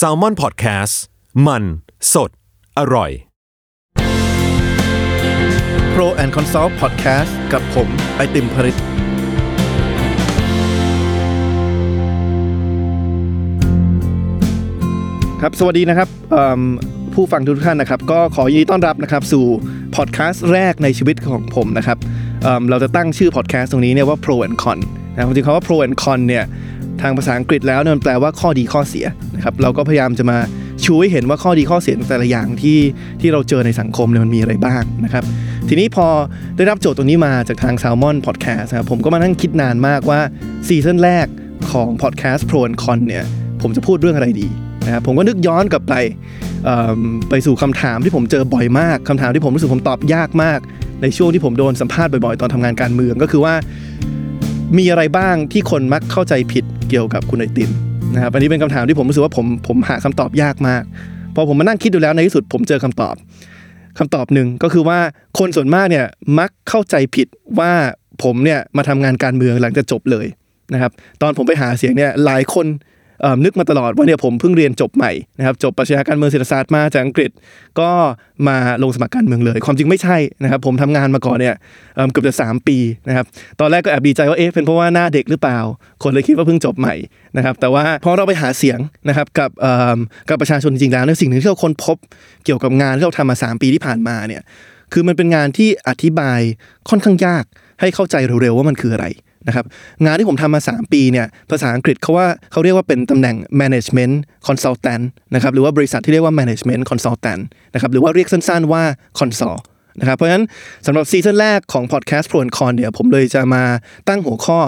s a l ม o n PODCAST มัน สด อร่อย Pro and Consult Podcast กับผมไอติมผลิตครับสวัสดีนะครับเอิ่มผู้ฟังทุกท่านนะครับ ก็ขอยินดีต้อนรับนะครับ สู่พอดแคสต์แรกในชีวิตของผมนะครับเอิ่มเราจะตั้งชื่อพอดแคสต์ตรงนี้เนี่ยว่า Pro and Con นะครับจริงๆคำว่า Pro and Con เนี่ย ทางภาษาอังกฤษแล้วเนี่ยมันแปลว่าข้อดีข้อเสียนะครับเราก็พยายามจะมาชูให้เห็นว่าข้อดีข้อเสียแต่ละอย่างที่ที่เราเจอในสังคมเนี่ยมันมีอะไรบ้างนะครับทีนี้พอได้รับโจทย์ตรงนี้มาจากทาง Salmon Podcast นะครับผมก็มานั่งคิดนานมากว่าซีซั่นแรกของ Podcast Pro and Con เนี่ยผมจะพูดเรื่องอะไรดีนะครับผมก็นึกย้อนกลับไปไปสู่คำถามที่ผมเจอบ่อยมากคำถามที่ผมรู้สึกผมตอบยากมาก ในช่วงที่ผมโดนสัมภาษณ์บ่อยๆ ตอนทำงานการเมืองก็คือว่า มีอะไรบ้างที่คนมักเข้าใจผิด เกี่ยวกับคุณไอติมนะครับอันนี้เป็นคำถามที่ผมรู้สึกว่าผมผมหาคำตอบยากมาก พอผมมานั่งคิดดูแล้วในที่สุดผมเจอคำตอบคำตอบหนึ่งก็คือว่าคนส่วนมากเนี่ยมักเข้าใจผิดว่าผมเนี่ยมาทำงานการเมืองหลังจากจบเลยนะครับ ตอนผมไปหาเสียงเนี่ยหลายคน นึกมาตลอดว่าเนี่ยผมเพิ่งเรียนจบใหม่นะครับจบปรัชญาการเมืองเศรษฐศาสตร์มาจากอังกฤษ ก็มาลงสมัครการเมืองเลย ความจริงไม่ใช่นะครับผมทำงานมาก่อนเนี่ยเกือบจะ 3 ปีนะครับตอนแรกก็แอบดีใจว่าเอ๊ะเป็นเพราะว่าหน้าเด็กหรือเปล่า คนเลยคิดว่าเพิ่งจบใหม่นะครับแต่ว่าพอเราไปหาเสียงนะครับกับกับประชาชนจริงๆแล้วเนี่ยสิ่งหนึ่งที่เราค้นพบเกี่ยวกับงานที่เราทำมา 3 ปีที่ผ่านมาเนี่ยคือมันเป็นงานที่อธิบายค่อนข้างยากให้เข้าใจเร็วๆว่ามันคืออะไร นะครับงานที่ผมทำมา 3 ปีเนี่ยภาษาอังกฤษเขาว่าเขาเรียกว่าเป็นตำแหน่ง management consultant นะครับหรือว่าบริษัทที่เรียกว่า management consultant นะครับหรือว่าเรียกสั้นๆว่า consult นะครับเพราะฉะนั้นสำหรับซีซั่นแรกของ podcast Pro and Con เนี่ยผมเลยจะมาตั้งหัวข้อ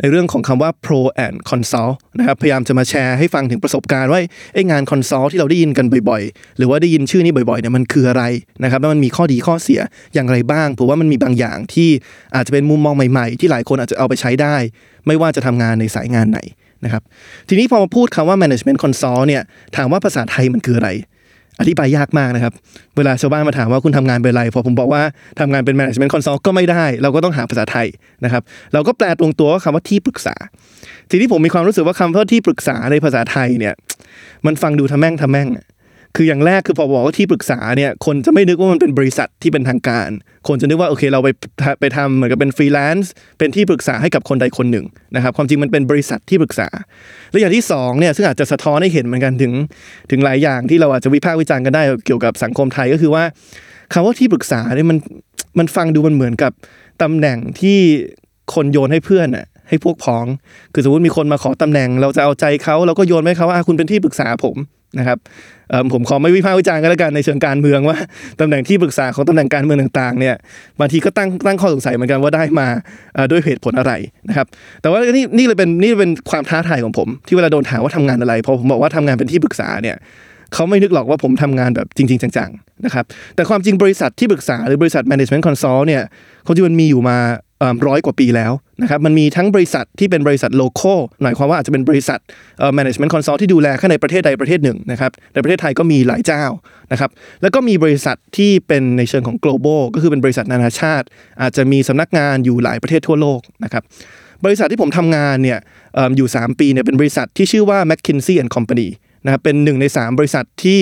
ในเรื่องของคำว่า pro and consult นะครับพยายามจะมาแชร์ให้ฟังถึงประสบการณ์ว่าไอ้งาน consult ที่เราได้ยินกันบ่อยๆ หรือว่าได้ยินชื่อนี้บ่อยๆเนี่ยมันคืออะไรนะครับแล้วมันมีข้อดีข้อเสียอย่างไรบ้างผมว่ามันมีบางอย่างที่อาจจะเป็นมุมมองใหม่ๆ ที่หลายคนอาจจะเอาไปใช้ได้ ไม่ว่าจะทำงานในสายงานไหนนะครับทีนี้พอมาพูดคำว่า management consult เนี่ยถามว่าภาษาไทยมันคืออะไร อธิบายยากมากนะครับ เวลาชาวบ้านมาถามว่าคุณทำงานเป็นอะไรพอผมบอกว่าทำงานเป็น management consult ก็ไม่ได้ เราก็ต้องหาภาษาไทยนะครับ เราก็แปลตรงตัวว่าคำว่าที่ปรึกษา ทีนี้ผมมีความรู้สึกว่าคำว่าที่ปรึกษาในภาษาไทยเนี่ย มันฟังดูทะแม่งทะแม่ง คืออย่างแรกคือพอบอกว่าที่ปรึกษาเนี่ยคนจะไม่นึกว่ามันเป็นบริษัทที่เป็นทางการ คนจะนึกว่าโอเคเราไปไปทำเหมือนกับเป็นฟรีแลนซ์เป็นที่ปรึกษาให้กับคนใดคนหนึ่งนะครับความจริงมันเป็นบริษัทที่ปรึกษา และอย่างที่สองเนี่ยซึ่งอาจจะสะท้อนให้เห็นเหมือนกันถึง ถึงหลายอย่างที่เราอาจจะวิพากษ์วิจารณ์กันได้เกี่ยวกับสังคมไทยก็คือว่าคำว่าที่ปรึกษาเนี่ยมันมันฟังดูมันเหมือนกับตำแหน่งที่คนโยนให้เพื่อนอะให้พวกพ้อง คือสมมติมีคนมาขอตำแหน่ง เราจะเอาใจเขาเราก็โยนให้เขาว่าคุณเป็นที่ปรึกษาผม นะครับผมขอไม่วิพากษ์วิจารณ์กันแล้วกันในเชิงการเมืองว่าตำแหน่งที่ปรึกษาของตำแหน่งการเมืองต่างๆเนี่ยบางทีก็ตั้งตั้งข้อสงสัยเหมือนกันว่าได้มาด้วยเหตุผลอะไรนะครับแต่ว่านี่นี่เลยเป็นนี่เป็นความท้าทายของผม ที่เวลาโดนถามว่าทำงานอะไรพอผมบอกว่าทำงานเป็นที่ปรึกษาเนี่ยเขาไม่นึกหรอกว่าผมทำงานแบบจริง ๆ จังๆนะครับแต่ความจริงบริษัทที่ปรึกษาหรือบริษัท management consult เนี่ยความจริงมันมีอยู่มา ร้อยกว่าปีแล้วนะครับมันมีทั้งบริษัทที่เป็นบริษัทโลโก้หมายความว่าอาจจะเป็นบริษัทเอ่อ management consult ที่ดูแลแค่ในประเทศใดประเทศหนึ่งนะครับในประเทศไทยก็มีหลายเจ้านะครับแล้วก็มีบริษัทที่เป็นในเชิงของ global ก็คือเป็นบริษัทนานาชาติ อาจจะมีสำนักงานอยู่หลายประเทศทั่วโลกนะครับบริษัทที่ผมทำงานเนี่ยออยู่ 3 ปีเนี่ยเป็นบริษัทที่ชื่อว่า McKinsey and Company นะครับเป็นหนึ่งใน 3 บริษัทที่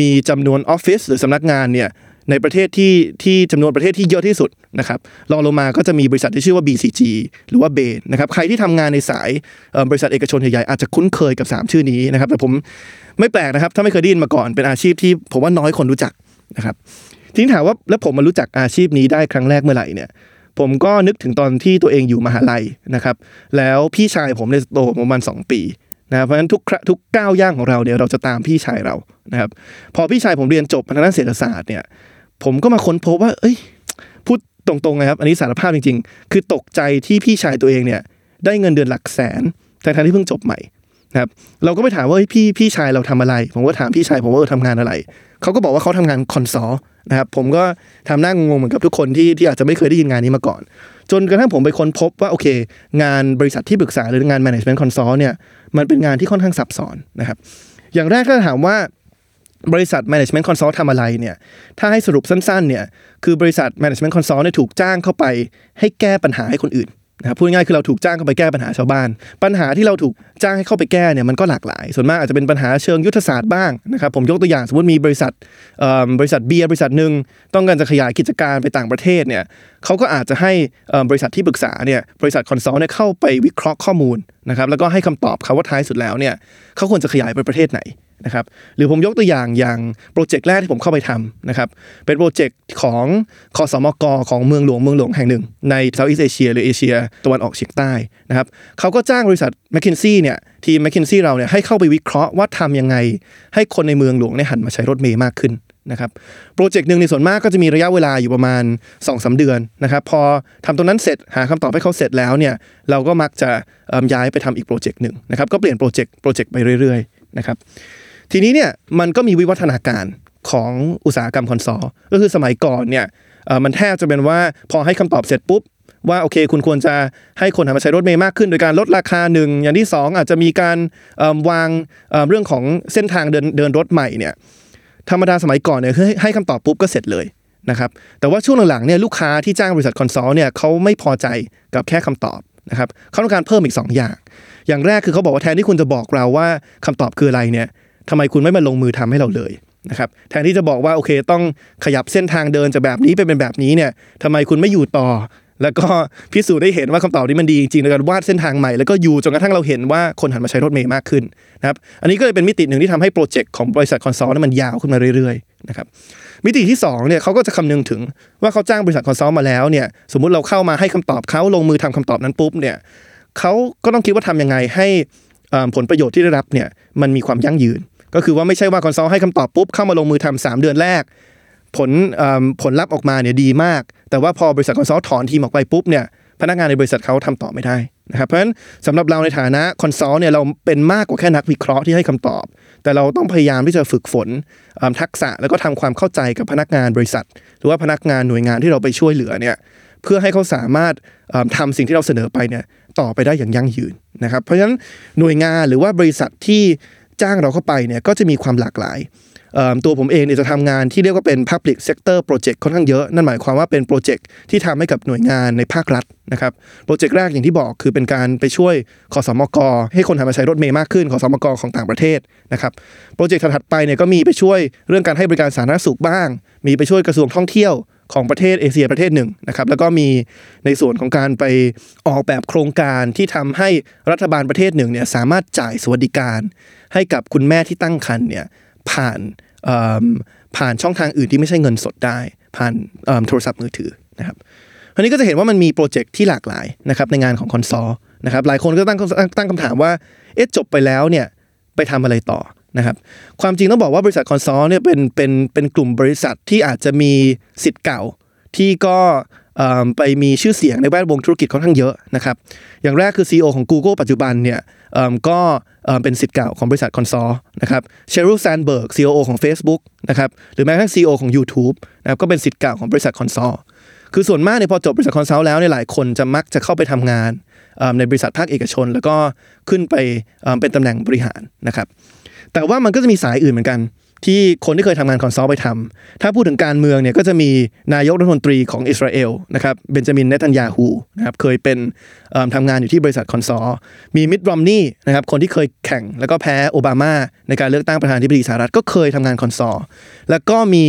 มีจำนวนออฟฟิศหรือสำนักงานเนี่ย ในประเทศที่ที่จำนวนประเทศที่เยอะที่สุดนะครับรองลงมาก็จะมีบริษัทที่ชื่อว่า BCG หรือว่าเบนนะครับใครที่ทำงานในสายบริษัทเอกชนใหญ่ๆอาจจะคุ้นเคยกับ 3 ชื่อนี้นะครับแต่ผมไม่แปลกนะครับถ้าไม่เคยได้ยินมาก่อนเป็นอาชีพที่ผมว่าน้อยคนรู้จักนะครับทีนี้ถามว่าแล้วผมมารู้จักอาชีพนี้ได้ครั้งแรกเมื่อไหร่เนี่ยผมก็นึกถึงตอนที่ตัวเองอยู่มหาลัยนะครับแล้วพี่ชายผมเนี่ยโตประมาณ2ปีนะเพราะฉะนั้นทุกครั้งทุกก้าวย่างของเราเนี่ยเราจะตามพี่ชายเรานะครับพอพี่ชายผมเรียนจบทางด้านเศรษฐศาสตร์เนี่ย ผมก็มาค้นพบว่า เอ้ย พูดตรงๆนะครับ อันนี้สารภาพจริง ๆ คือตกใจที่พี่ชายตัวเองเนี่ย ได้เงินเดือนหลักแสนทั้งๆที่เพิ่งจบใหม่นะครับ เราก็ไปถามว่าพี่พี่ชายเราทำอะไร ผมก็ถามพี่ชายผมว่าเออทำงานอะไร เขาก็บอกว่าเขาทำงานคอนซอลนะครับ ผมก็ทำหน้างงเหมือนกับทุกคนที่ที่อาจจะไม่เคยได้ยินงานนี้มาก่อน จนกระทั่งผมไปค้นพบว่าโอเค งานบริษัทที่ปรึกษาหรืองาน management consult เนี่ย มันเป็นงานที่ค่อนข้างซับซ้อนนะครับ อย่างแรกถ้าถามว่า บริษัท management consult ทำอะไรเนี่ย ถ้าให้สรุปสั้นๆ เนี่ย คือบริษัท management consult เนี่ยถูกจ้างเข้าไปให้แก้ปัญหาให้คนอื่นนะครับพูดง่ายๆคือเราถูกจ้างเข้าไปแก้ปัญหาชาวบ้าน ปัญหาที่เราถูกจ้างให้เข้าไปแก้เนี่ยมันก็หลากหลาย ส่วนมากอาจจะเป็นปัญหาเชิงยุทธศาสตร์บ้างนะครับผมยกตัวอย่างสมมติมีบริษัทเอ่อบริษัทเบียร์บริษัทหนึ่งต้องการจะขยายกิจการไปต่างประเทศเนี่ยเขาก็อาจจะให้เอ่อบริษัทที่ปรึกษาเนี่ยบริษัท consult เนี่ยเข้าไปวิเคราะห์ข้อมูลนะครับแล้วก็ให้คำตอบเขาว่าท้ายสุดแล้วเนี่ยเขาควรจะขยายไปประเทศไหน นะครับหรือผมยกตัวอย่างอย่างโปรเจกต์แรกที่ผมเข้าไปทำนะครับเป็นโปรเจกต์ของขสมกของเมืองหลวงเมืองหลวงแห่งหนึ่ง ใน Southeast Asia หรือเอเชียตะวันออกเฉียงใต้นะครับเขาก็จ้างบริษัทแมคคินซี่เนี่ยทีมแมคคินซี่เราเนี่ยให้เข้าไปวิเคราะห์ว่าทำยังไง ให้คนในเมืองหลวงเนี่ยหันมาใช้รถเมล์มากขึ้นนะครับโปรเจกต์หนึ่งในส่วนมากก็จะมีระยะเวลาอยู่ประมาณ2อสเดือนนะครับพอทำตรงนั้นเสร็จหาคำตอบให้เขาเสร็จแล้วเนี่ยเราก็มักจะย้ายไปทำอีกโปรเจกต์หนึ่งนะครับก็เปลี่ยนโปรเจกต์โปรเจกต์ไปเรื่อยๆนะครับ ทีนี้เนี่ยมันก็มีวิวัฒนาการของอุตสาหกรรม consult ก็คือสมัยก่อนเนี่ยมันแทบจะเป็นว่าพอให้คำตอบเสร็จปุ๊บว่าโอเค คุณควรจะให้คนหันมาใช้รถเมล์มากขึ้น โดยการลดราคาหนึ่งอย่างที่สองอาจจะมีการวางเรื่องของเส้นทางเดินเดินรถใหม่เนี่ยธรรมดาสมัยก่อนเนี่ยคือให้ให้คำตอบปุ๊บก็เสร็จเลยนะครับแต่ว่าช่วงหลังๆเนี่ยลูกค้าที่จ้างบริษัทคอนโซลเนี่ยเขาไม่พอใจกับแค่คำตอบนะครับเขาต้องการเพิ่มอีกสองอย่าง อย่างแรกคือเขาบอกว่าแทนที่คุณจะบอกเราว่าคำตอบคืออะไรเนี่ย ทำไมคุณไม่มาลงมือทำให้เราเลยนะครับแทนที่จะบอกว่าโอเคต้องขยับเส้นทางเดินจากแบบนี้ไปเป็นแบบนี้เนี่ยทำไมคุณไม่อยู่ต่อ แล้วก็พิสูจน์ได้เห็นว่าคำตอบนี้มันดีจริงๆในการวาดเส้นทางใหม่แล้วก็อยู่จนกระทั่งเราเห็นว่าคนหันมาใช้รถเมย์มากขึ้นนะครับอันนี้ก็เลยเป็นมิติหนึ่งที่ทำให้โปรเจกต์ของบริษัท consult นั้นมันยาวขึ้นมาเรื่อยๆนะครับมิติที่สองเนี่ยเขาก็จะคำนึงถึงว่าเขาจ้างบริษัท consult มาแล้วเนี่ยสมมุติเราเข้ามาให้คำตอบเขาลงมือทำคำตอบนั้นปุ๊บเนี่ยเขาก็ต้องคิดว่าทำยังไงให้ผลประโยชน์ที่ได้รับเนี่ยมันมีความยั่งยืน ก็คือว่าไม่ใช่ว่า consult ให้คำตอบปุ๊บเข้ามาลงมือทำสามเดือนแรก ผลผลลัพธ์ออกมาเนี่ยดีมาก แต่ว่าพอบริษัท consult ถอนทีมออกไปปุ๊บเนี่ยพนักงานในบริษัทเขาทำต่อไม่ได้นะครับเพราะฉะนั้นสำหรับเราในฐานะ consult เนี่ยเราเป็นมากกว่าแค่นักวิเคราะห์ที่ให้คำตอบ แต่เราต้องพยายามที่จะฝึกฝนทักษะแล้วก็ทำความเข้าใจกับพนักงานบริษัท หรือว่าพนักงานหน่วยงานที่เราไปช่วยเหลือเนี่ยเพื่อให้เขาสามารถเอิ่มทำสิ่งที่เราเสนอไปเนี่ยต่อไปได้อย่างยั่งยืนนะครับเพราะฉะนั้นหน่วยงานหรือว่าบริษัทที่ จ้างเราเข้าไปเนี่ยก็จะมีความหลากหลายตัวผมเองเนี่ยจะทำงานที่เรียกว่าเป็น Public Sector Project ค่อนข้างเยอะ นั่นหมายความว่าเป็นโปรเจกต์ที่ทำให้กับหน่วยงานในภาครัฐนะครับโปรเจกต์แรกอย่างที่บอกคือเป็นการไปช่วยขอสมก ให้คนหันมาใช้รถเมย์มากขึ้นขอสมกของต่างประเทศนะครับโปรเจกต์ถัดไปเนี่ยก็มีไปช่วยเรื่องการให้บริการสาธารณสุขบ้าง มีไปช่วยกระทรวงท่องเที่ยวของประเทศเอเชียประเทศหนึ่งนะครับแล้วก็มีในส่วนของการไปออกแบบโครงการที่ทำให้รัฐบาลประเทศหนึ่งเนี่ยสามารถจ่ายสวัสดิการ ให้กับคุณแม่ที่ตั้งครรภ์เนี่ยผ่านผ่านช่องทางอื่นที่ไม่ใช่เงินสดได้ ผ่านโทรศัพท์มือถือนะครับอันนี้ก็จะเห็นว่ามันมีโปรเจกต์ที่หลากหลายนะครับในงานของ consult นะครับหลายคนก็ตั้งตั้งคำถามว่าเอ๊ะจบไปแล้วเนี่ยไปทำอะไรต่อนะครับความจริงต้องบอกว่าบริษัท consult เนี่ยเป็นเป็นเป็นกลุ่มบริษัทที่อาจจะมีศิษย์เก่าที่ก็ไปมีชื่อเสียงในแวดวงธุรกิจค่อนข้างเยอะนะครับอย่างแรกคือ CEO ของ Google ปัจจุบันเนี่ยก็ เป็นศิษย์เก่าของบริษัท consultนะครับเชอริลแซนเบิร์กซีอของ Facebook นะครับหรือแม้กระทั่งซีอของ YouTube นะครับก็เป็นศิษย์เก่าของบริษัท consult คือส่วนมากเนี่ยพอจบบริษัท consult แล้วเนี่ยหลายคนจะมักจะเข้าไปทำงานในบริษัทภาคเอกชน แล้วก็ขึ้นไปเอิ่มเป็นตำแหน่งบริหารนะครับแต่ว่ามันก็จะมีสายอื่นเหมือนกัน ที่คนที่เคยทำงาน consult ไปทำถ้าพูดถึงการเมืองเนี่ยก็จะมีนายกรัฐมนตรีของอิสราเอลนะครับเบนจามินเนตันยาฮูนะครับเคยเป็นเอิ่มทำงานอยู่ที่บริษัท consultมี Mitt Romney นะครับคนที่เคยแข่งแล้วก็แพ้โอบามาในการเลือกตั้งประธานาธิบดีสหรัฐก็เคยทำงาน consult แล้วก็มี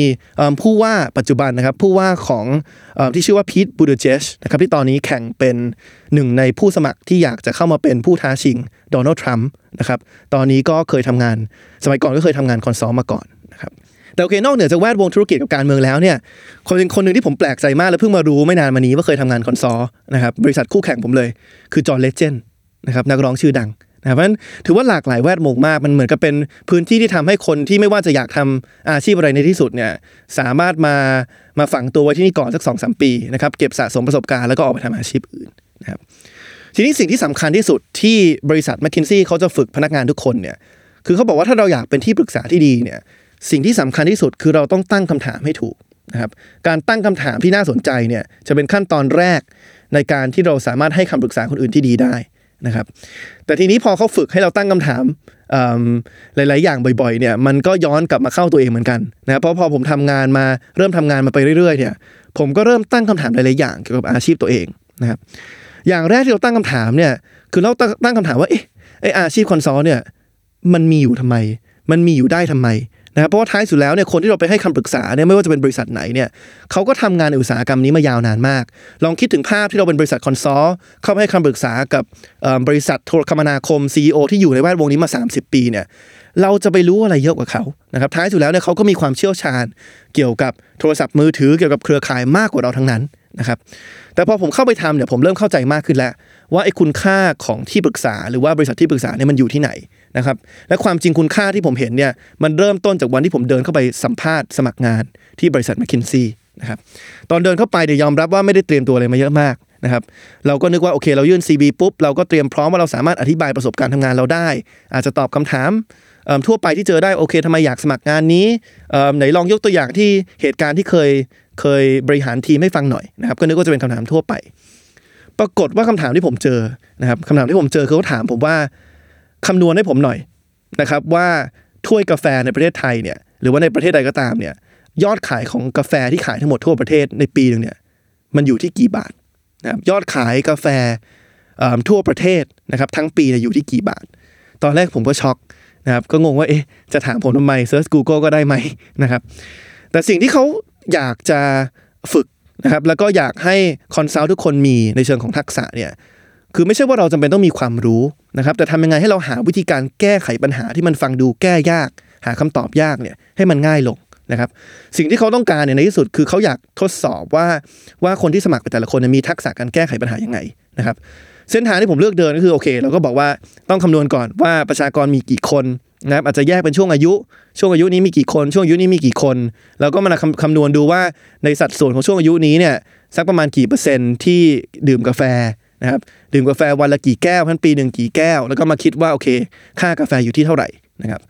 ผู้ว่าปัจจุบันนะครับผู้ว่าของที่ชื่อว่า Pete Buttigieg นะครับที่ตอนนี้แข่งเป็นหนึ่งในผู้สมัครที่อยากจะเข้ามาเป็นผู้ท้าชิงโดนัลด์ทรัมป์ นะครับ ตอนนี้ก็เคยทำงาน สมัยก่อนก็เคยทำงาน consult มาก่อนนะครับ แต่โอเคนอกเหนือจากแวดวงธุรกิจกับการเมืองแล้วเนี่ย คนคนหนึ่งที่ผมแปลกใจมากและเพิ่งมารู้ไม่นานมานี้ว่าเคยทำงาน consultนะครับ บริษัทคู่แข่งผมเลย คือจอร์เลเจนนะครับนักร้องชื่อดังนะครับเพราะฉะนั้นถือว่าหลากหลายแวดวงมากมันเหมือนกับเป็นพื้นที่ที่ทำให้คนที่ไม่ว่าจะอยากทำอาชีพอะไรในที่สุดเนี่ยสามารถมามาฝังตัวไว้ที่นี่ก่อนสักสองสามปีนะครับเก็บสะสมประสบการณ์แล้วก็ออกไปทำอาชีพอื่นนะครับ ทีนี้สิ่งที่สำคัญที่สุดที่บริษัท m c k คินซี่เขาจะฝึกพนักงานทุกคนเนี่ยคือเขาบอกว่าถ้าเราอยากเป็นที่ปรึกษาที่ดีเนี่ยสิ่งที่สำคัญที่สุดคือเราต้องตั้งคำถามให้ถูกนะครับการตั้งคำถามที่น่าสนใจเนี่ยจะเป็นขั้นตอนแรกในการที่เราสามารถให้คำปรึกษาคนอื่นที่ดีได้นะครับแต่ทีนี้พอเขาฝึกให้เราตั้งคำถามอืมหลาย ๆ อย่างบ่อย ๆ เนี่ยมันก็ย้อนกลับมาเข้าตัวเองเหมือนกันนะครับเพราะพอผมทำงานมาเริ่มทำงานมาไปเรื่อย ๆ เนี่ยผมก็เริ่มตั้งคำถามหลาย ๆ อย่างเกี่ยวกับอาชีพตัวเองนะครับ อย่างแรกที่เราตั้งคำถามเนี่ย คือเราตั้งตั้งคำถามว่าเอ๊ะไออาชีพคอนซัลท์เนี่ยมันมีอยู่ทำไม มันมีอยู่ได้ทำไมนะครับเพราะว่าท้ายสุดแล้วเนี่ยคนที่เราไปให้คำปรึกษาเนี่ยไม่ว่าจะเป็นบริษัทไหนเนี่ยเขาก็ทำงานในอุตสาหกรรมนี้มายาวนานมาก ลองคิดถึงภาพที่เราเป็นบริษัทคอนซัลเข้าไปให้คำปรึกษากับบริษัทโทรคมนาคม CEO ที่อยู่ในแวดวงนี้มา 30 ปีเนี่ยเราจะไปรู้อะไรเยอะกว่าเขานะครับท้ายสุดแล้วเนี่ยเขาก็มีความเชี่ยวชาญ เกี่ยวกับโทรศัพท์มือถือเกี่ยวกับเครือข่ายมากกว่าเราทั้งนั้น นะครับแต่พอผมเข้าไปทำเนี่ยผมเริ่มเข้าใจมากขึ้นแล้ว ว่าไอ้คุณค่าของที่ปรึกษาหรือว่าบริษัทที่ปรึกษาเนี่ยมันอยู่ที่ไหนนะครับและความจริงคุณค่าที่ผมเห็นเนี่ยมันเริ่มต้นจากวันที่ผมเดินเข้าไปสัมภาษณ์สมัครงานที่บริษัท m c k คินซีนะครับตอนเดินเข้าไปเนี่ยยอมรับว่าไม่ได้เตรียมตัวอะไรมาเยอะมากนะครับเราก็นึกว่าโอเคเรายื่น CV ปุ๊บเราก็เตรียมพร้อมว่าเราสามารถอธิบายประสบการณ์ทำงานเราได้ อาจจะตอบคำถามทั่วไปที่เจอได้โอเคทำไมอยากสมัครงานนี้ไหนลองยกตัวอย่างที่เหตุการณ์ที่เคย เคยบริหารทีมให้ฟังหน่อยนะครับก็นึกว่าจะเป็นคำถามทั่วไป ปรากฏว่าคำถามที่ผมเจอนะครับคำถามที่ผมเจอคือเขาถามผมว่าคำนวณให้ผมหน่อยนะครับว่าถ้วยกาแฟในประเทศไทยเนี่ยหรือว่าในประเทศใดก็ตามเนี่ยยอดขายของกาแฟที่ขายทั้งหมดทั่วประเทศในปีหนึ่งเนี่ยมันอยู่ที่กี่บาทนะครับยอดขายกาแฟทั่วประเทศนะครับทั้งปีเนี่ยอยู่ที่กี่บาท ตอนแรกผมก็ช็อกนะครับก็งงว่าเอ๊ะจะถามผมทำไมเซิร์ช Google ก็ได้ไหมนะครับแต่สิ่งที่เขา อยากจะฝึกนะครับแล้วก็อยากให้ consult ทุกคนมีในเชิงของทักษะเนี่ยคือไม่ใช่ว่าเราจำเป็นต้องมีความรู้นะครับแต่ทำยังไงให้เราหาวิธีการแก้ไขปัญหาที่มันฟังดูแก้ยาก หาคำตอบยากเนี่ยให้มันง่ายลงนะครับสิ่งที่เขาต้องการเนี่ยในที่สุดคือเขาอยากทดสอบว่าว่าคนที่สมัครไปแต่ละคนมีทักษะการแก้ไขปัญหายังไงนะครับเส้นทางที่ผมเลือกเดินก็คือโอเค เราก็บอกว่าต้องคำนวณก่อนว่าประชากรมีกี่คน นะครับอาจจะแยกเป็นช่วงอายุ ช่วงอายุนี้มีกี่คน ช่วงอายุนี้มีกี่คน แล้วก็มาคำคำนวณดูว่าในสัดส่วนของช่วงอายุนี้เนี่ยสักประมาณกี่เปอร์เซ็นต์ที่ดื่มกาแฟนะครับดื่มกาแฟวันละกี่แก้วพันปีหนึ่งกี่แก้ว แล้วก็มาคิดว่าโอเค ค่ากาแฟอยู่ที่เท่าไหร่นะครับ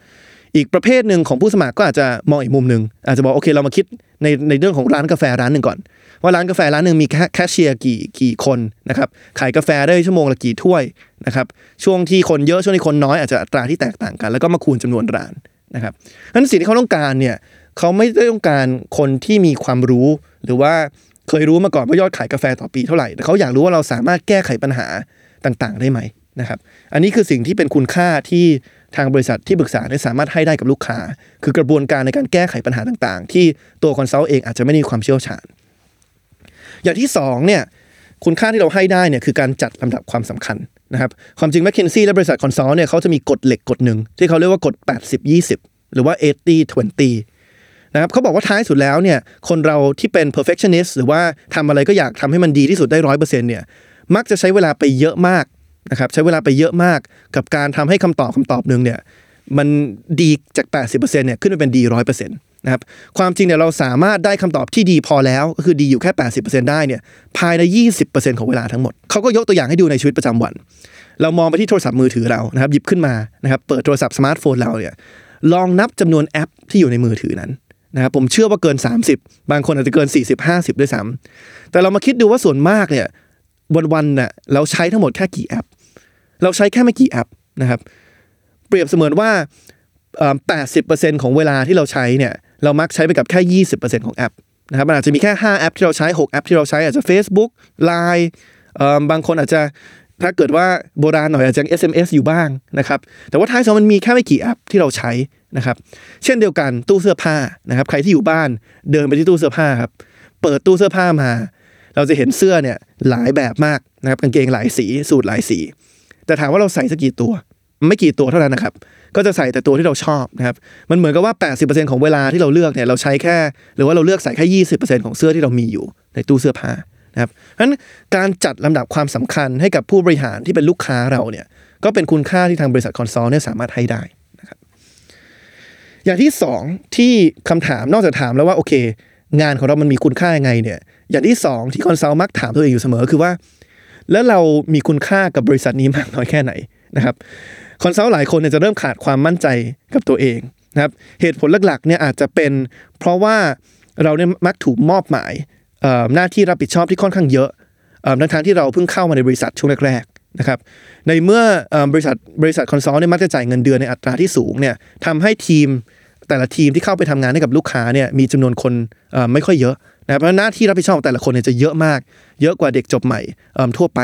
อีกประเภทหนึ่งของผู้สมัครก็อาจจะมองอีกมุมหนึ่งอาจจะบอกโอเคเรามาคิดในในเรื่องของร้านกาแฟร้านหนึ่งก่อน ว่าร้านกาแฟร้านหนึ่งมีแคชเชียร์กี่กี่คนนะครับขายกาแฟได้ชั่วโมงละกี่ถ้วยนะครับช่วงที่คนเยอะช่วงที่คนน้อยอาจจะอัตราที่แตกต่างกัน แล้วก็มาคูณจำนวนร้านนะครับนั้นสิ่งที่เขาต้องการเนี่ยเขาไม่ได้ต้องการคนที่มีความรู้หรือว่าเคยรู้มาก่อนว่ายอดขายกาแฟต่อปีเท่าไหร่แต่เขาอยากรู้ว่าเราสามารถแก้ไขปัญหาต่างๆ ได้ไหมนะครับ อันนี้คือสิ่งที่เป็นคุณค่าที่ทางบริษัทที่ปรึกษาได้สามารถให้ได้กับลูกค้า คือกระบวนการในการแก้ไขปัญหาต่างๆ ที่ตัว consult เองอาจจะไม่มีความเชี่ยวชาญ อย่างที่สองเนี่ยคุณค่าที่เราให้ได้เนี่ยคือการจัดลำดับความสำคัญนะครับความจริง McKinsey และบริษัท consult เนี่ยเขาจะมีกฎเหล็กกฎหนึ่งที่เขาเรียกว่ากฎ 80-20 หรือว่า 80-20นะครับเขาบอกว่าท้ายสุดแล้วเนี่ยคนเราที่เป็น perfectionist หรือว่าทำอะไรก็อยากทำให้มันดีที่สุดได้ร้อยเปอร์เซ็นต์เนี่ยมักจะใช้เวลาไปเยอะมากนะครับใช้เวลาไปเยอะมากกับการทำให้คำตอบคำตอบหนึ่งเนี่ย มันดีจาก 80%เนี่ยขึ้นไปเป็นดีร้อยเปอร์เซ็นต์นะครับความจริงเนี่ยเราสามารถได้คำตอบที่ดีพอแล้ว ก็คือดีอยู่แค่ 80%ได้เนี่ยภายใน 20%ของเวลาทั้งหมด เขาก็ยกตัวอย่างให้ดูในชีวิตประจำวัน เรามองไปที่โทรศัพท์มือถือเรานะครับหยิบขึ้นมานะครับเปิดโทรศัพท์สมาร์ทโฟนเราเนี่ยลองนับจำนวนแอปที่อยู่ในมือถือนั้นนะครับผมเชื่อว่าเกิน 30 บางคนอาจจะเกิน 40 50 ด้วยซ้ำแต่เรามาคิดดูว่าส่วนมากเนี่ยวันๆเนี่ยเราใช้ทั้งหมดแค่กี่แอป เราใช้แค่ไม่กี่แอปนะครับ เปรียบเสมือนว่าเอ่อ80%ของเวลาที่เราใช้เนี่ยเรามักใช้ไปกับแค่ 20%ของแอปนะครับมันอาจจะมีแค่ 5 แอปที่เราใช้ 6 แอปที่เราใช้อาจจะ Facebook Line บางคนอาจจะถ้าเกิดว่าโบราณหน่อยอาจจะ SMS อยู่บ้างนะครับแต่ว่าท้ายสุดมันมีแค่ไม่กี่แอปที่เราใช้นะครับเช่นเดียวกันตู้เสื้อผ้านะครับใครที่อยู่บ้านเดินไปที่ตู้เสื้อผ้าครับเปิดตู้เสื้อผ้ามา เราจะเห็นเสื้อเนี่ยหลายแบบมากนะครับกางเกงหลายสีสูทหลายสี แต่ถามว่าเราใส่สักกี่ตัว ไม่กี่ตัวเท่านั้นนะครับ ก็จะใส่แต่ตัวที่เราชอบนะครับ มันเหมือนกับว่า 80%ของเวลาที่เราเลือกเนี่ยเราใช้แค่ หรือว่าเราเลือกใส่แค่ 20%ของเสื้อที่เรามีอยู่ในตู้เสื้อผ้านะครับเพราะฉะนั้นการจัดลำดับความสำคัญให้กับผู้บริหารที่เป็นลูกค้าเราเนี่ยก็เป็นคุณค่าที่ทางบริษัท consult เนี่ยสามารถให้ได้นะครับอย่างที่สองที่คำถามนอกจากถามแล้วว่าโอเค งานของเรามันมีคุณค่ายังไงเนี่ยอย่างที่สองที่ consult มักถามตัวเองอยู่เสมอคือว่า แล้วเรามีคุณค่ากับบริษัทนี้มากน้อยแค่ไหนนะครับ consult หลายคนเนี่ยจะเริ่มขาดความมั่นใจกับตัวเองนะครับเหตุผลหลักๆเนี่ยอาจจะเป็น เพราะว่าเราเนี่ยมักถูกมอบหมายหน้าที่รับผิดชอบที่ค่อนข้างเยอะเอ่อทั้งๆที่เราเพิ่งเข้ามาในบริษัทช่วงแรกๆนะครับในเมื่อบริษัทบริษัท consult เนี่ยมักจะจ่ายเงินเดือนในอัตราที่สูงเนี่ยทำให้ทีมแต่ละทีมที่เข้าไปทำงานให้กับลูกค้าเนี่ยมีจำนวนคนไม่ค่อยเยอะนะครับเพราะหน้าที่รับผิดชอบแต่ละคนเนี่ยจะเยอะมาก เยอะกว่าเด็กจบใหม่ทั่วไป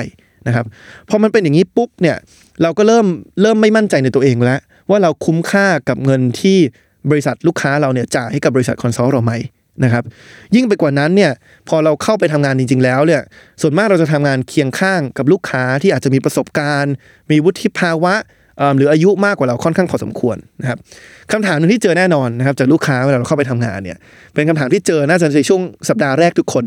นะครับพอมันเป็นอย่างนี้ปุ๊บเนี่ยเราก็เริ่มเริ่มไม่มั่นใจในตัวเองแล้ว ว่าเราคุ้มค่ากับเงินที่บริษัทลูกค้าเราเนี่ยจ่ายให้กับบริษัทคอนซัลท์เราไหมนะครับยิ่งไปกว่านั้นเนี่ยพอเราเข้าไปทำงานจริง ๆ แล้วเนี่ยส่วนมากเราจะทำงานเคียงข้างกับลูกค้าที่อาจจะมีประสบการณ์ มีวุฒิภาวะเอิ่มหรืออายุมากกว่าเราค่อนข้างพอสมควรนะครับคำถามหนึ่งที่เจอแน่นอนนะครับจากลูกค้าเวลาเราเข้าไปทำงานเนี่ยเป็นคำถามที่เจอน่าจะในช่วงสัปดาห์แรกทุกคน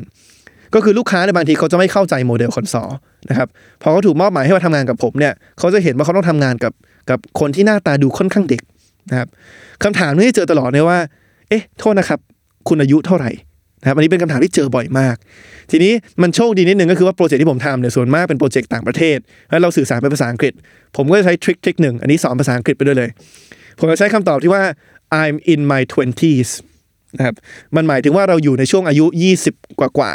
ก็คือลูกค้าในบางทีเขาจะไม่เข้าใจโมเดล consult นะครับพอเขาถูกมอบหมายให้มาทำงานกับผมเนี่ยเขาจะเห็นว่าเขาต้องทำงานกับกับคนที่หน้าตาดูค่อนข้างเด็กนะครับคำถามที่เจอตลอดเลยว่า เอ๊ะ โทษนะครับ คุณอายุเท่าไหร่นะครับอันนี้เป็นคำถามที่เจอบ่อยมาก ทีนี้มันโชคดีนิดนึงก็คือว่าโปรเจกต์ที่ผมทำเนี่ยส่วนมากเป็นโปรเจกต์ต่างประเทศแล้วเราสื่อสารเป็นภาษาอังกฤษ ผมก็จะใช้ trick trick หนึ่งอันนี้สอนภาษาอังกฤษไปด้วยเลย ผมจะใช้คำตอบที่ว่า I'm in my twenties นะครับมันหมายถึงว่าเราอยู่ในช่วงอายุ 20 กว่ากว่า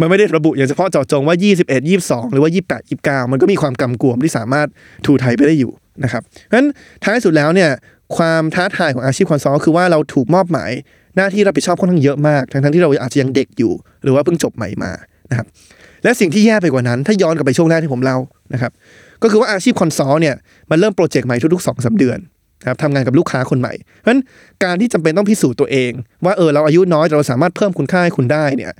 มันไม่ได้ระบุอย่างเฉพาะเจาะจงว่า 21 22 หรือว่า 28 29 มันก็มีความกำกวมที่สามารถถูไถไปได้อยู่นะครับเพราะฉะนั้นท้ายสุดแล้วเนี่ยความท้าทายของอาชีพ consult คือว่าเราถูกมอบหมายหน้าที่รับผิดชอบค่อนข้างเยอะมากทั้งๆที่เราอาจจะยังเด็กอยู่ หรือว่าเพิ่งจบใหม่มานะครับและสิ่งที่แย่ไปกว่านั้น ถ้าย้อนกลับไปช่วงแรกที่ผมเล่านะครับก็คือว่าอาชีพ consult เนี่ยมันเริ่มโปรเจกต์ใหม่ทุกๆสองสามเดือนนะครับทำงานกับลูกค้าคนใหม่ เพราะฉะนั้นการที่จำเป็นต้องพิสูจน์ตัวเอง ว่าเออเราอายุน้อยแต่เราสามารถเพิ่มคุณค่าให้คุณได้เนี่ย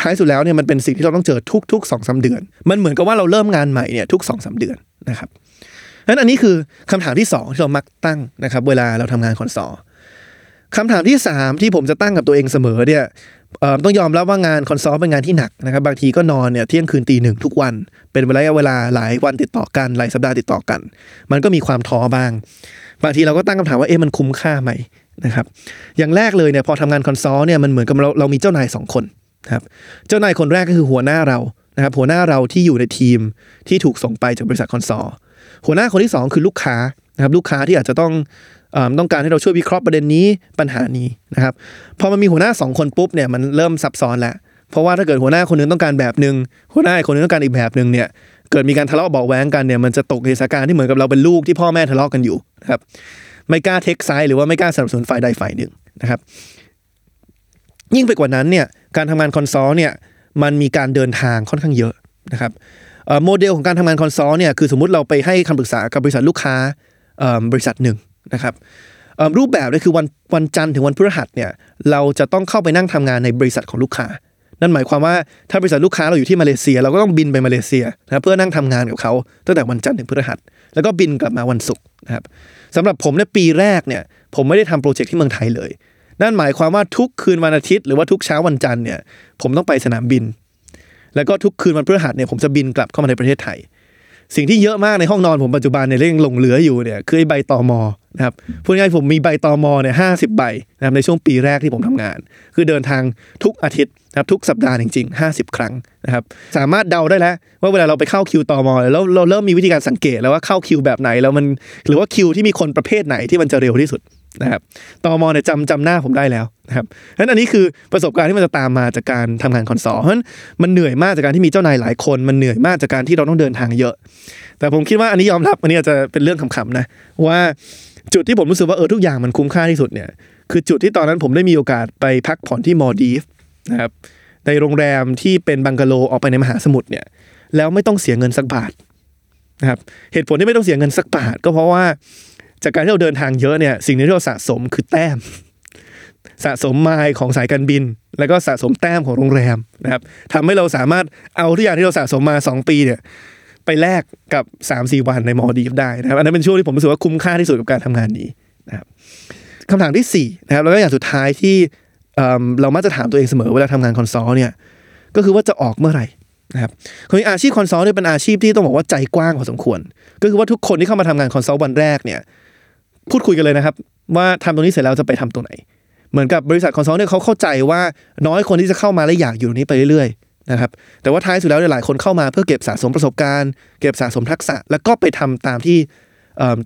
ท้ายสุดแล้วเนี่ยมันเป็นสิ่งที่เราต้องเจอทุกๆสองสามเดือน มันเหมือนกับว่าเราเริ่มงานใหม่เนี่ยทุกสองสามเดือนนะครับนั้นอันนี้คือคำถามที่สองที่เรามักตั้งนะครับ เวลาเราทำงาน consultคำถามที่สามที่ผมจะตั้งกับตัวเองเสมอเนี่ยต้องยอมรับว่างาน consult เป็นงานที่หนักนะครับ บางทีก็นอนเนี่ยเที่ยงคืนตีหนึ่งทุกวัน เป็นระยะเวลาหลายวันติดต่อกันหลายสัปดาห์ติดต่อกัน มันก็มีความท้อบ้าง บางทีเราก็ตั้งคำถามว่าเอ๊ะมันคุ้มค่าไหมนะครับอย่างแรกเลยเนี่ยพอทำงาน consult เนี่ยมันเหมือนกับเราเรามีเจ้านายสองคน นะครับเจ้านายคนแรกก็คือหัวหน้าเรานะครับหัวหน้าเราที่อยู่ในทีมที่ถูกส่งไปจากบริษัท consult หัวหน้าคนที่สองคือลูกค้านะครับลูกค้าที่อาจจะต้องอต้องการให้เราช่วยวิเคราะห์ประเด็นนี้ปัญหานี้นะครับพอมันมีหัวหน้าสองคนปุ๊บเนี่ยมันเริ่มซับซ้อนแล้วเพราะว่าถ้าเกิดหัวหน้าคนหนึงต้องการแบบหนึ่งหัวหน้าอีกคนหนึงต้องการอีกแบบหนึ่งเนี่ยเกิดมีการทะเลาะเบาะแว้งกันเนี่ยมันจะตกในสถานการณ์ที่เหมือนกับเราเป็นลูกที่พ่อแม่ทะเลาะกันอยู่นะครับไม่กล้าเทคไซด์หรือว่าไม่กล้าสนับสนุนฝ่ายใดฝ่ายหนึ่งนะครับ ยิ่งไปกว่านั้นเนี่ยการทำงานคอนซัลเนี่ยมันมีการเดินทางค่อนข้างเยอะนะครับโมเดลของการทำงาน consult เนี่ยคือสมมติเราไปให้คำปรึกษากับบริษัทลูกค้าบริษัทหนึ่งนะครับรูปแบบเนี่ยคือวันวันจันทร์ถึงวันพฤหัสเนี่ยเราจะต้องเข้าไปนั่งทำงานในบริษัทของลูกค้า นั่นหมายความว่าถ้าบริษัทลูกค้าเราอยู่ที่มาเลเซีย เราก็ต้องบินไปมาเลเซียนะเพื่อนั่งทำงานกับเขาตั้งแต่วันจันทร์ถึงพฤหัส แล้วก็บินกลับมาวันศุกร์นะครับสำหรับผมในปีแรกเนี่ยผมไม่ได้ทำโปรเจกต์ที่เมืองไทยเลย นั่นหมายความว่าทุกคืนวันอาทิตย์หรือว่าทุกเช้าวันจันทร์เนี่ยผมต้องไปสนามบิน แล้วก็ทุกคืนวันพฤหัสเนี่ยผมจะบินกลับเข้ามาในประเทศไทย สิ่งที่เยอะมากในห้องนอนผมปัจจุบันเนี่ยเรื่องหลงเหลืออยู่เนี่ยคือไอ้ใบตอมอนะครับพูดง่ายผมมีใบตอมอเนี่ยห้าสิบใบนะครับในช่วงปีแรกที่ผมทำงาน คือเดินทางทุกอาทิตย์นะครับทุกสัปดาห์จริงๆห้าสิบครั้งนะครับสามารถเดาได้แล้วว่าเวลาเราไปเข้าคิวตอมอแล้วเราเริ่มมีวิธีการสังเกตแล้วว่าเข้าคิวแบบไหนแล้วมันหรือว่าคิวที่มีคนประเภทไหนที่มันจะเร็วที่สุด นะครับตอมอเนี่ยจำจำหน้าผมได้แล้วนะครับเพราะฉะนั้นอันนี้คือประสบการณ์ที่มันจะตามมาจากการทำงานคอนซอลเพราะฉะนั้นมันเหนื่อยมากจากการที่มีเจ้านายหลายคน มันเหนื่อยมากจากการที่เราต้องเดินทางเยอะ แต่ผมคิดว่าอันนี้ยอมรับอันนี้อาจจะเป็นเรื่องขำๆนะว่าจุดที่ผมรู้สึกว่าเออทุกอย่างมันคุ้มค่าที่สุดเนี่ยคือจุดที่ตอนนั้นผมได้มีโอกาสไปพักผ่อนที่มอดีฟนะครับในโรงแรมที่เป็นบังกะโลออกไปในมหาสมุทรเนี่ยแล้วไม่ต้องเสียเงินสักบาทนะครับเหตุผลที่ไม่ต้องเสียเงินสักบาทก็เพราะว่า จากการที่เราเดินทางเยอะเนี่ยสิ่งที่เราสะสมคือแต้ม สะสมไมล์ของสายการบิน แล้วก็สะสมแต้มของโรงแรมนะครับทำให้เราสามารถเอาทุกอย่างที่เราสะสมมา 2 ปีเนี่ยไปแลกกับ 3 4 วันในมัลดีฟส์ได้นะครับอันนั้นเป็นช่วงที่ผมรู้สึกว่าคุ้มค่าที่สุดกับการทำงานนี้นะครับคำถามที่4นะครับแล้วก็อย่างสุดท้ายที่เรามักจะถามตัวเองเสมอเวลาทำงาน consult เนี่ยก็คือว่าจะออกเมื่อไหร่นะครับคืออาชีพ consult เนี่ยเป็นอาชีพที่ต้องบอกว่าใจกว้างพอสมควร ก็คือว่าทุกคนที่เข้ามาทำงาน consult วันแรกเนี่ย พูดคุยกันเลยนะครับ ว่าทำตรงนี้เสร็จแล้วจะไปทำตรงไหน เหมือนกับบริษัทคอนซัลท์เนี่ยเขาเข้าใจว่าน้อยคนที่จะเข้ามาและอยากอยู่ตรงนี้ไปเรื่อยๆนะครับแต่ว่าท้ายสุดแล้วเนี่ยหลายคนเข้ามาเพื่อเก็บสะสมประสบการณ์ เก็บสะสมทักษะ แล้วก็ไปทำตามที่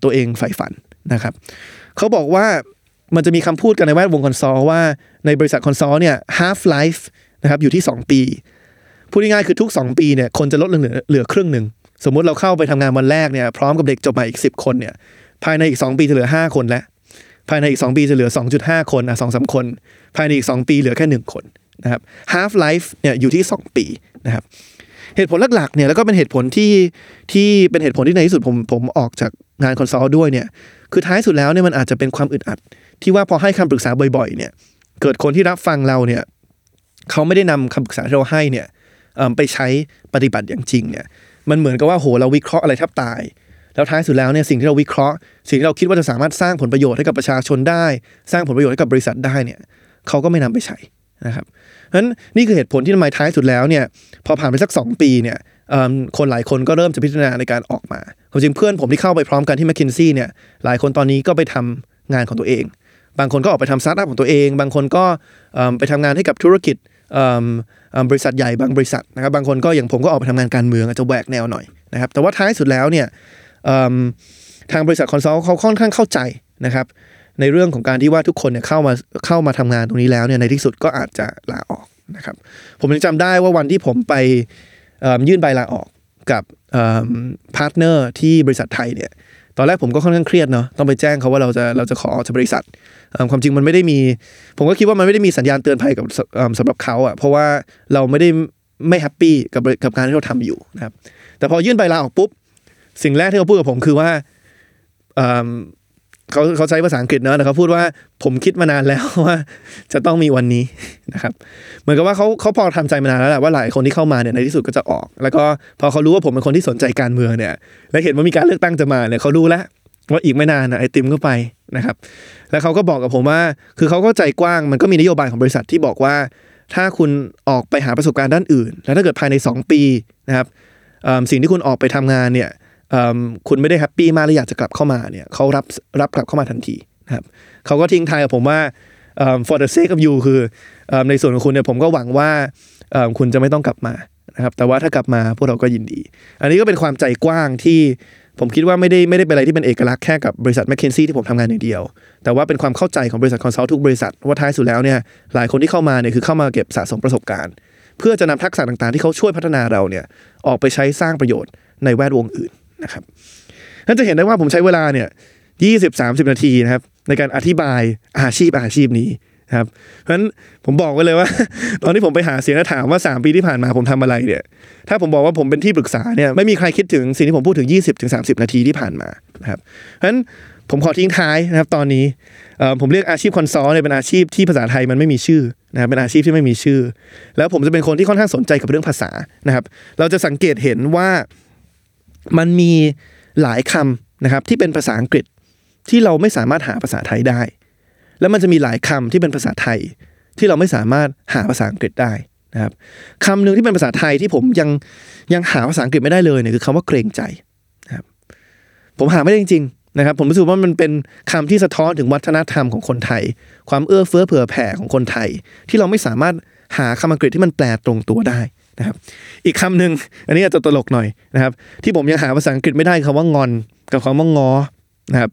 ตัวเองใฝ่ฝันนะครับเขาบอกว่ามันจะมีคำพูดกันในแวดวง consult ว่าในบริษัท consult เนี่ย half life นะครับอยู่ที่ 2 ปีพูดง่ายๆคือทุก 2 ปีเนี่ยคนจะลดเหลือเหลือครึ่งหนึ่งสมมุติเราเข้าไปทำงานวันแรกเนี่ยพร้อมกับเด็กจบใหม่อีก 10 คนเนี่ย ภายในอีก 2 ปีจะเหลือ 5 คนแล้วภายในอีก 2 ปีจะเหลือ 2.5 คนอะสองสามคน ภายในอีก 2 ปีเหลือแค่ 1 คนนะครับ half life เนี่ยอยู่ที่ 2 ปีนะครับเหตุผลหลักๆเนี่ยแล้วก็เป็นเหตุผลที่ที่เป็นเหตุผลที่ในที่สุดผมผมออกจากงาน consult ด้วยเนี่ยคือท้ายสุดแล้วเนี่ยมันอาจจะเป็นความอึดอัด ที่ว่าพอให้คำปรึกษาบ่อยๆเนี่ยเกิดคนที่รับฟังเราเนี่ยเขาไม่ได้นำคำปรึกษาที่เราให้เนี่ยไปใช้ปฏิบัติอย่างจริงเนี่ยมันเหมือนกับว่าโหเราวิเคราะห์อะไรแทบตาย แล้วท้ายสุดแล้วเนี่ยสิ่งที่เราวิเคราะห์ สิ่งที่เราคิดว่าจะสามารถสร้างผลประโยชน์ให้กับประชาชนได้ สร้างผลประโยชน์ให้กับบริษัทได้เนี่ยเขาก็ไม่นำไปใช้นะครับเพราะฉะนั้นนี่คือเหตุผลที่ทำไมท้ายสุดแล้วเนี่ยพอผ่านไปสัก 2 ปีเนี่ยคนหลายคนก็เริ่มจะพิจารณาในการออกมาความจริงเพื่อนผมที่เข้าไปพร้อมกันที่ m c k คินซี่เนี่ยหลายคนตอนนี้ก็ไปทำงานของตัวเอง บางคนก็ออกไปทำสตาร์ทอัพของตัวเอง บางคนก็ไปทำงานให้กับธุรกิจบริษัทใหญ่บางบริษัทนะครับบางคนก็อย่างผมก็ออกไปทำงานการเมืองอาจจะแหวกแนวหน่อยนะครับแต่ว่าท้ายสุดแล้วเนี่ย ทางบริษัท consult เขาค่อนข้างเข้าใจนะครับ ในเรื่องของการที่ว่าทุกคนเนี่ยเข้ามาเข้ามาทำงานตรงนี้แล้วเนี่ยในที่สุดก็อาจจะลาออกนะครับ ผมยังจำได้ว่าวันที่ผมไปยื่นใบลาออกกับ partner ที่บริษัทไทยเนี่ยตอนแรกผมก็ค่อนข้างเครียดเนาะต้องไปแจ้งเขาว่าเราจะเราจะขอออกจากบริษัทความจริงมันไม่ได้มี ผมก็คิดว่ามันไม่ได้มีสัญญาณเตือนภัยกับสำหรับเขาอะ่ะเพราะว่าเราไม่ได้ไม่ happy กับกับการที่เราทำอยู่นะครับแต่พอยื่นใบลาออกปุ๊บ สิ่งแรกที่เขาพูดกับผมคือว่าเขาเขาใช้ภาษาอังกฤษเนอะแต่เขาพูดว่าผมคิดมานานแล้วว่า จะต้องมีวันนี้นะครับ เหมือนกับว่าเขาเขาพอทำใจมานานแล้วแหละว่าหลายคนที่เข้ามาเนี่ยในที่สุดก็จะออก แล้วก็พอเขารู้ว่าผมเป็นคนที่สนใจการเมืองเนี่ย และเห็นว่ามีการเลือกตั้งจะมาเนี่ยเขารู้แล้วว่าอีกไม่นานนะไอติมก็ไปนะครับ แล้วเขาก็บอกกับผมว่า คือเขาก็ใจกว้างมันก็มีนโยบายของบริษัทที่บอกว่า ถ้าคุณออกไปหาประสบการณ์ด้านอื่น แล้วถ้าเกิดภายใน 2 ปีนะครับสิ่งที่คุณออกไปทำงานเนี่ย คุณไม่ได้ happy มากและอยากจะกลับเข้ามาเนี่ยเขารับรับกลับเข้ามาทันทีนะครับเขาก็ทิ้งท้ายกับผมว่า for the sake of you คือในส่วนของคุณเนี่ยผมก็หวังว่าคุณจะไม่ต้องกลับมานะครับแต่ว่าถ้ากลับมาพวกเราก็ยินดี อันนี้ก็เป็นความใจกว้างที่ผมคิดว่าไม่ได้ไม่ได้เป็นอะไรที่เป็นเอกลักษณ์แค่กับบริษัท McKinsey ที่ผมทำงานอย่างเดียว แต่ว่าเป็นความเข้าใจของบริษัท consult ทุกบริษัท ว่าท้ายสุดแล้วเนี่ยหลายคนที่เข้ามาเนี่ยคือเข้ามาเก็บสะสมประสบการณ์ เพื่อจะนำทักษะต่างๆ ที่เขาช่วยพัฒนาเราเนี่ยออกไปใช้สร้างประโยชน์ในแวดวงอื่น นะครับนั่นจะเห็นได้ว่าผมใช้เวลาเนี่ยยี่สิบสามสิบนาทีนะครับในการอธิบายอาชีพอาชีพนี้นะครับเพราะฉะนั้นผมบอกไว้เลยว่า ตอนที่ผมไปหาเสียงแล้วถามว่า 3 ปีที่ผ่านมาผมทำอะไรเนี่ย ถ้าผมบอกว่าผมเป็นที่ปรึกษาเนี่ยไม่มีใครคิดถึงสิ่งที่ผมพูดถึง 20-30ถึงนาทีที่ผ่านมานะครับเพราะฉะนั้นผมขอทิ้งท้ายนะครับตอนนี้ผมเรียกอาชีพ consult เนี่ยเป็นอาชีพที่ภาษาไทยมันไม่มีชื่อนะครับเป็นอาชีพที่ไม่มีชื่อ แล้วผมจะเป็นคนที่ค่อนข้างสนใจกับเรื่องภาษานะครับ เราจะสังเกตเห็นว่า มันมีหลายคำนะครับที่เป็นภาษาอังกฤษที่เราไม่สามารถหาภาษาไทยได้ แล้วมันจะมีหลายคำที่เป็นภาษาไทย ที่เราไม่สามารถหาภาษาอังกฤษได้นะครับคำหนึ่งที่เป็นภาษาไทยที่ผมยังยังหาภาษาอังกฤษไม่ได้เลยเนี่ยคือคำว่าเกรงใจนะครับผมหาไม่ได้จริงๆนะครับ ผมรู้สึกว่ามันเป็นคำที่สะท้อนถึงวัฒนธรรมของคนไทย ความเอื้อเฟื้อเผื่อแผ่ของคนไทย ที่เราไม่สามารถหาคำอังกฤษที่มันแปลตรงตัวได้ นะครับอีกคำหนึ่งอันนี้อาจจะตลกหน่อยนะครับ ที่ผมยังหาภาษาอังกฤษไม่ได้คือคำว่างอนกับคำว่างอนะครับ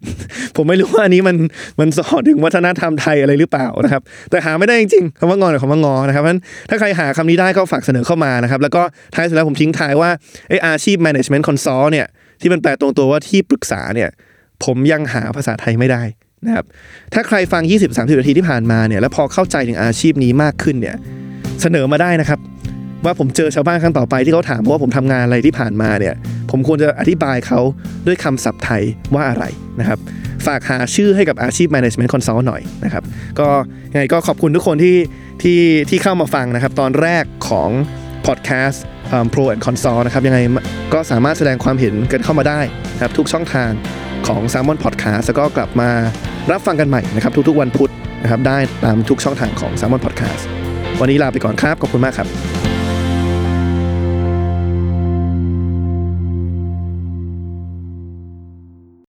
ผมไม่รู้ว่าอันนี้มันมันสอนถึงวัฒนธรรมไทยอะไรหรือเปล่านะครับ แต่หาไม่ได้จริงๆคำว่างอนกับคำว่างอนะครับเพราะฉะนั้นถ้าใครหาคำนี้ได้ก็ฝากเสนอเข้ามานะครับ แล้วก็ท้ายสุดแล้วผมทิ้งท้ายว่าไออาชีพ management consult เนี่ยที่มันแปลตรงตัวว่าที่ปรึกษาเนี่ยผมยังหาภาษาไทยไม่ได้นะครับถ้าใครฟัง 20-30 นาทีที่ผ่านมาเนี่ยแล้วพอเข้าใจถึงอาชีพนี้มากขึ้นเนี่ยเสนอมาได้นะครับ ว่าผมเจอชาวบ้านครั้งต่อไปที่เขาถามว่าผมทำงานอะไรที่ผ่านมาเนี่ย ผมควรจะอธิบายเขาด้วยคำศัพท์ไทยว่าอะไรนะครับ ฝากหาชื่อให้กับอาชีพ management consult หน่อยนะครับ ก็ยังไงก็ขอบคุณทุกคนที่ที่ที่เข้ามาฟังนะครับ ตอนแรกของ podcast pro and consult นะครับ ยังไงก็สามารถแสดงความเห็นกันเข้ามาได้นะครับ ทุกช่องทางของ Salmon Podcast แล้วก็กลับมารับฟังกันใหม่นะครับ ทุกๆวันพุธนะครับ ได้ตามทุกช่องทางของ Salmon Podcast วันนี้ลาไปก่อนครับ ขอบคุณมากครับ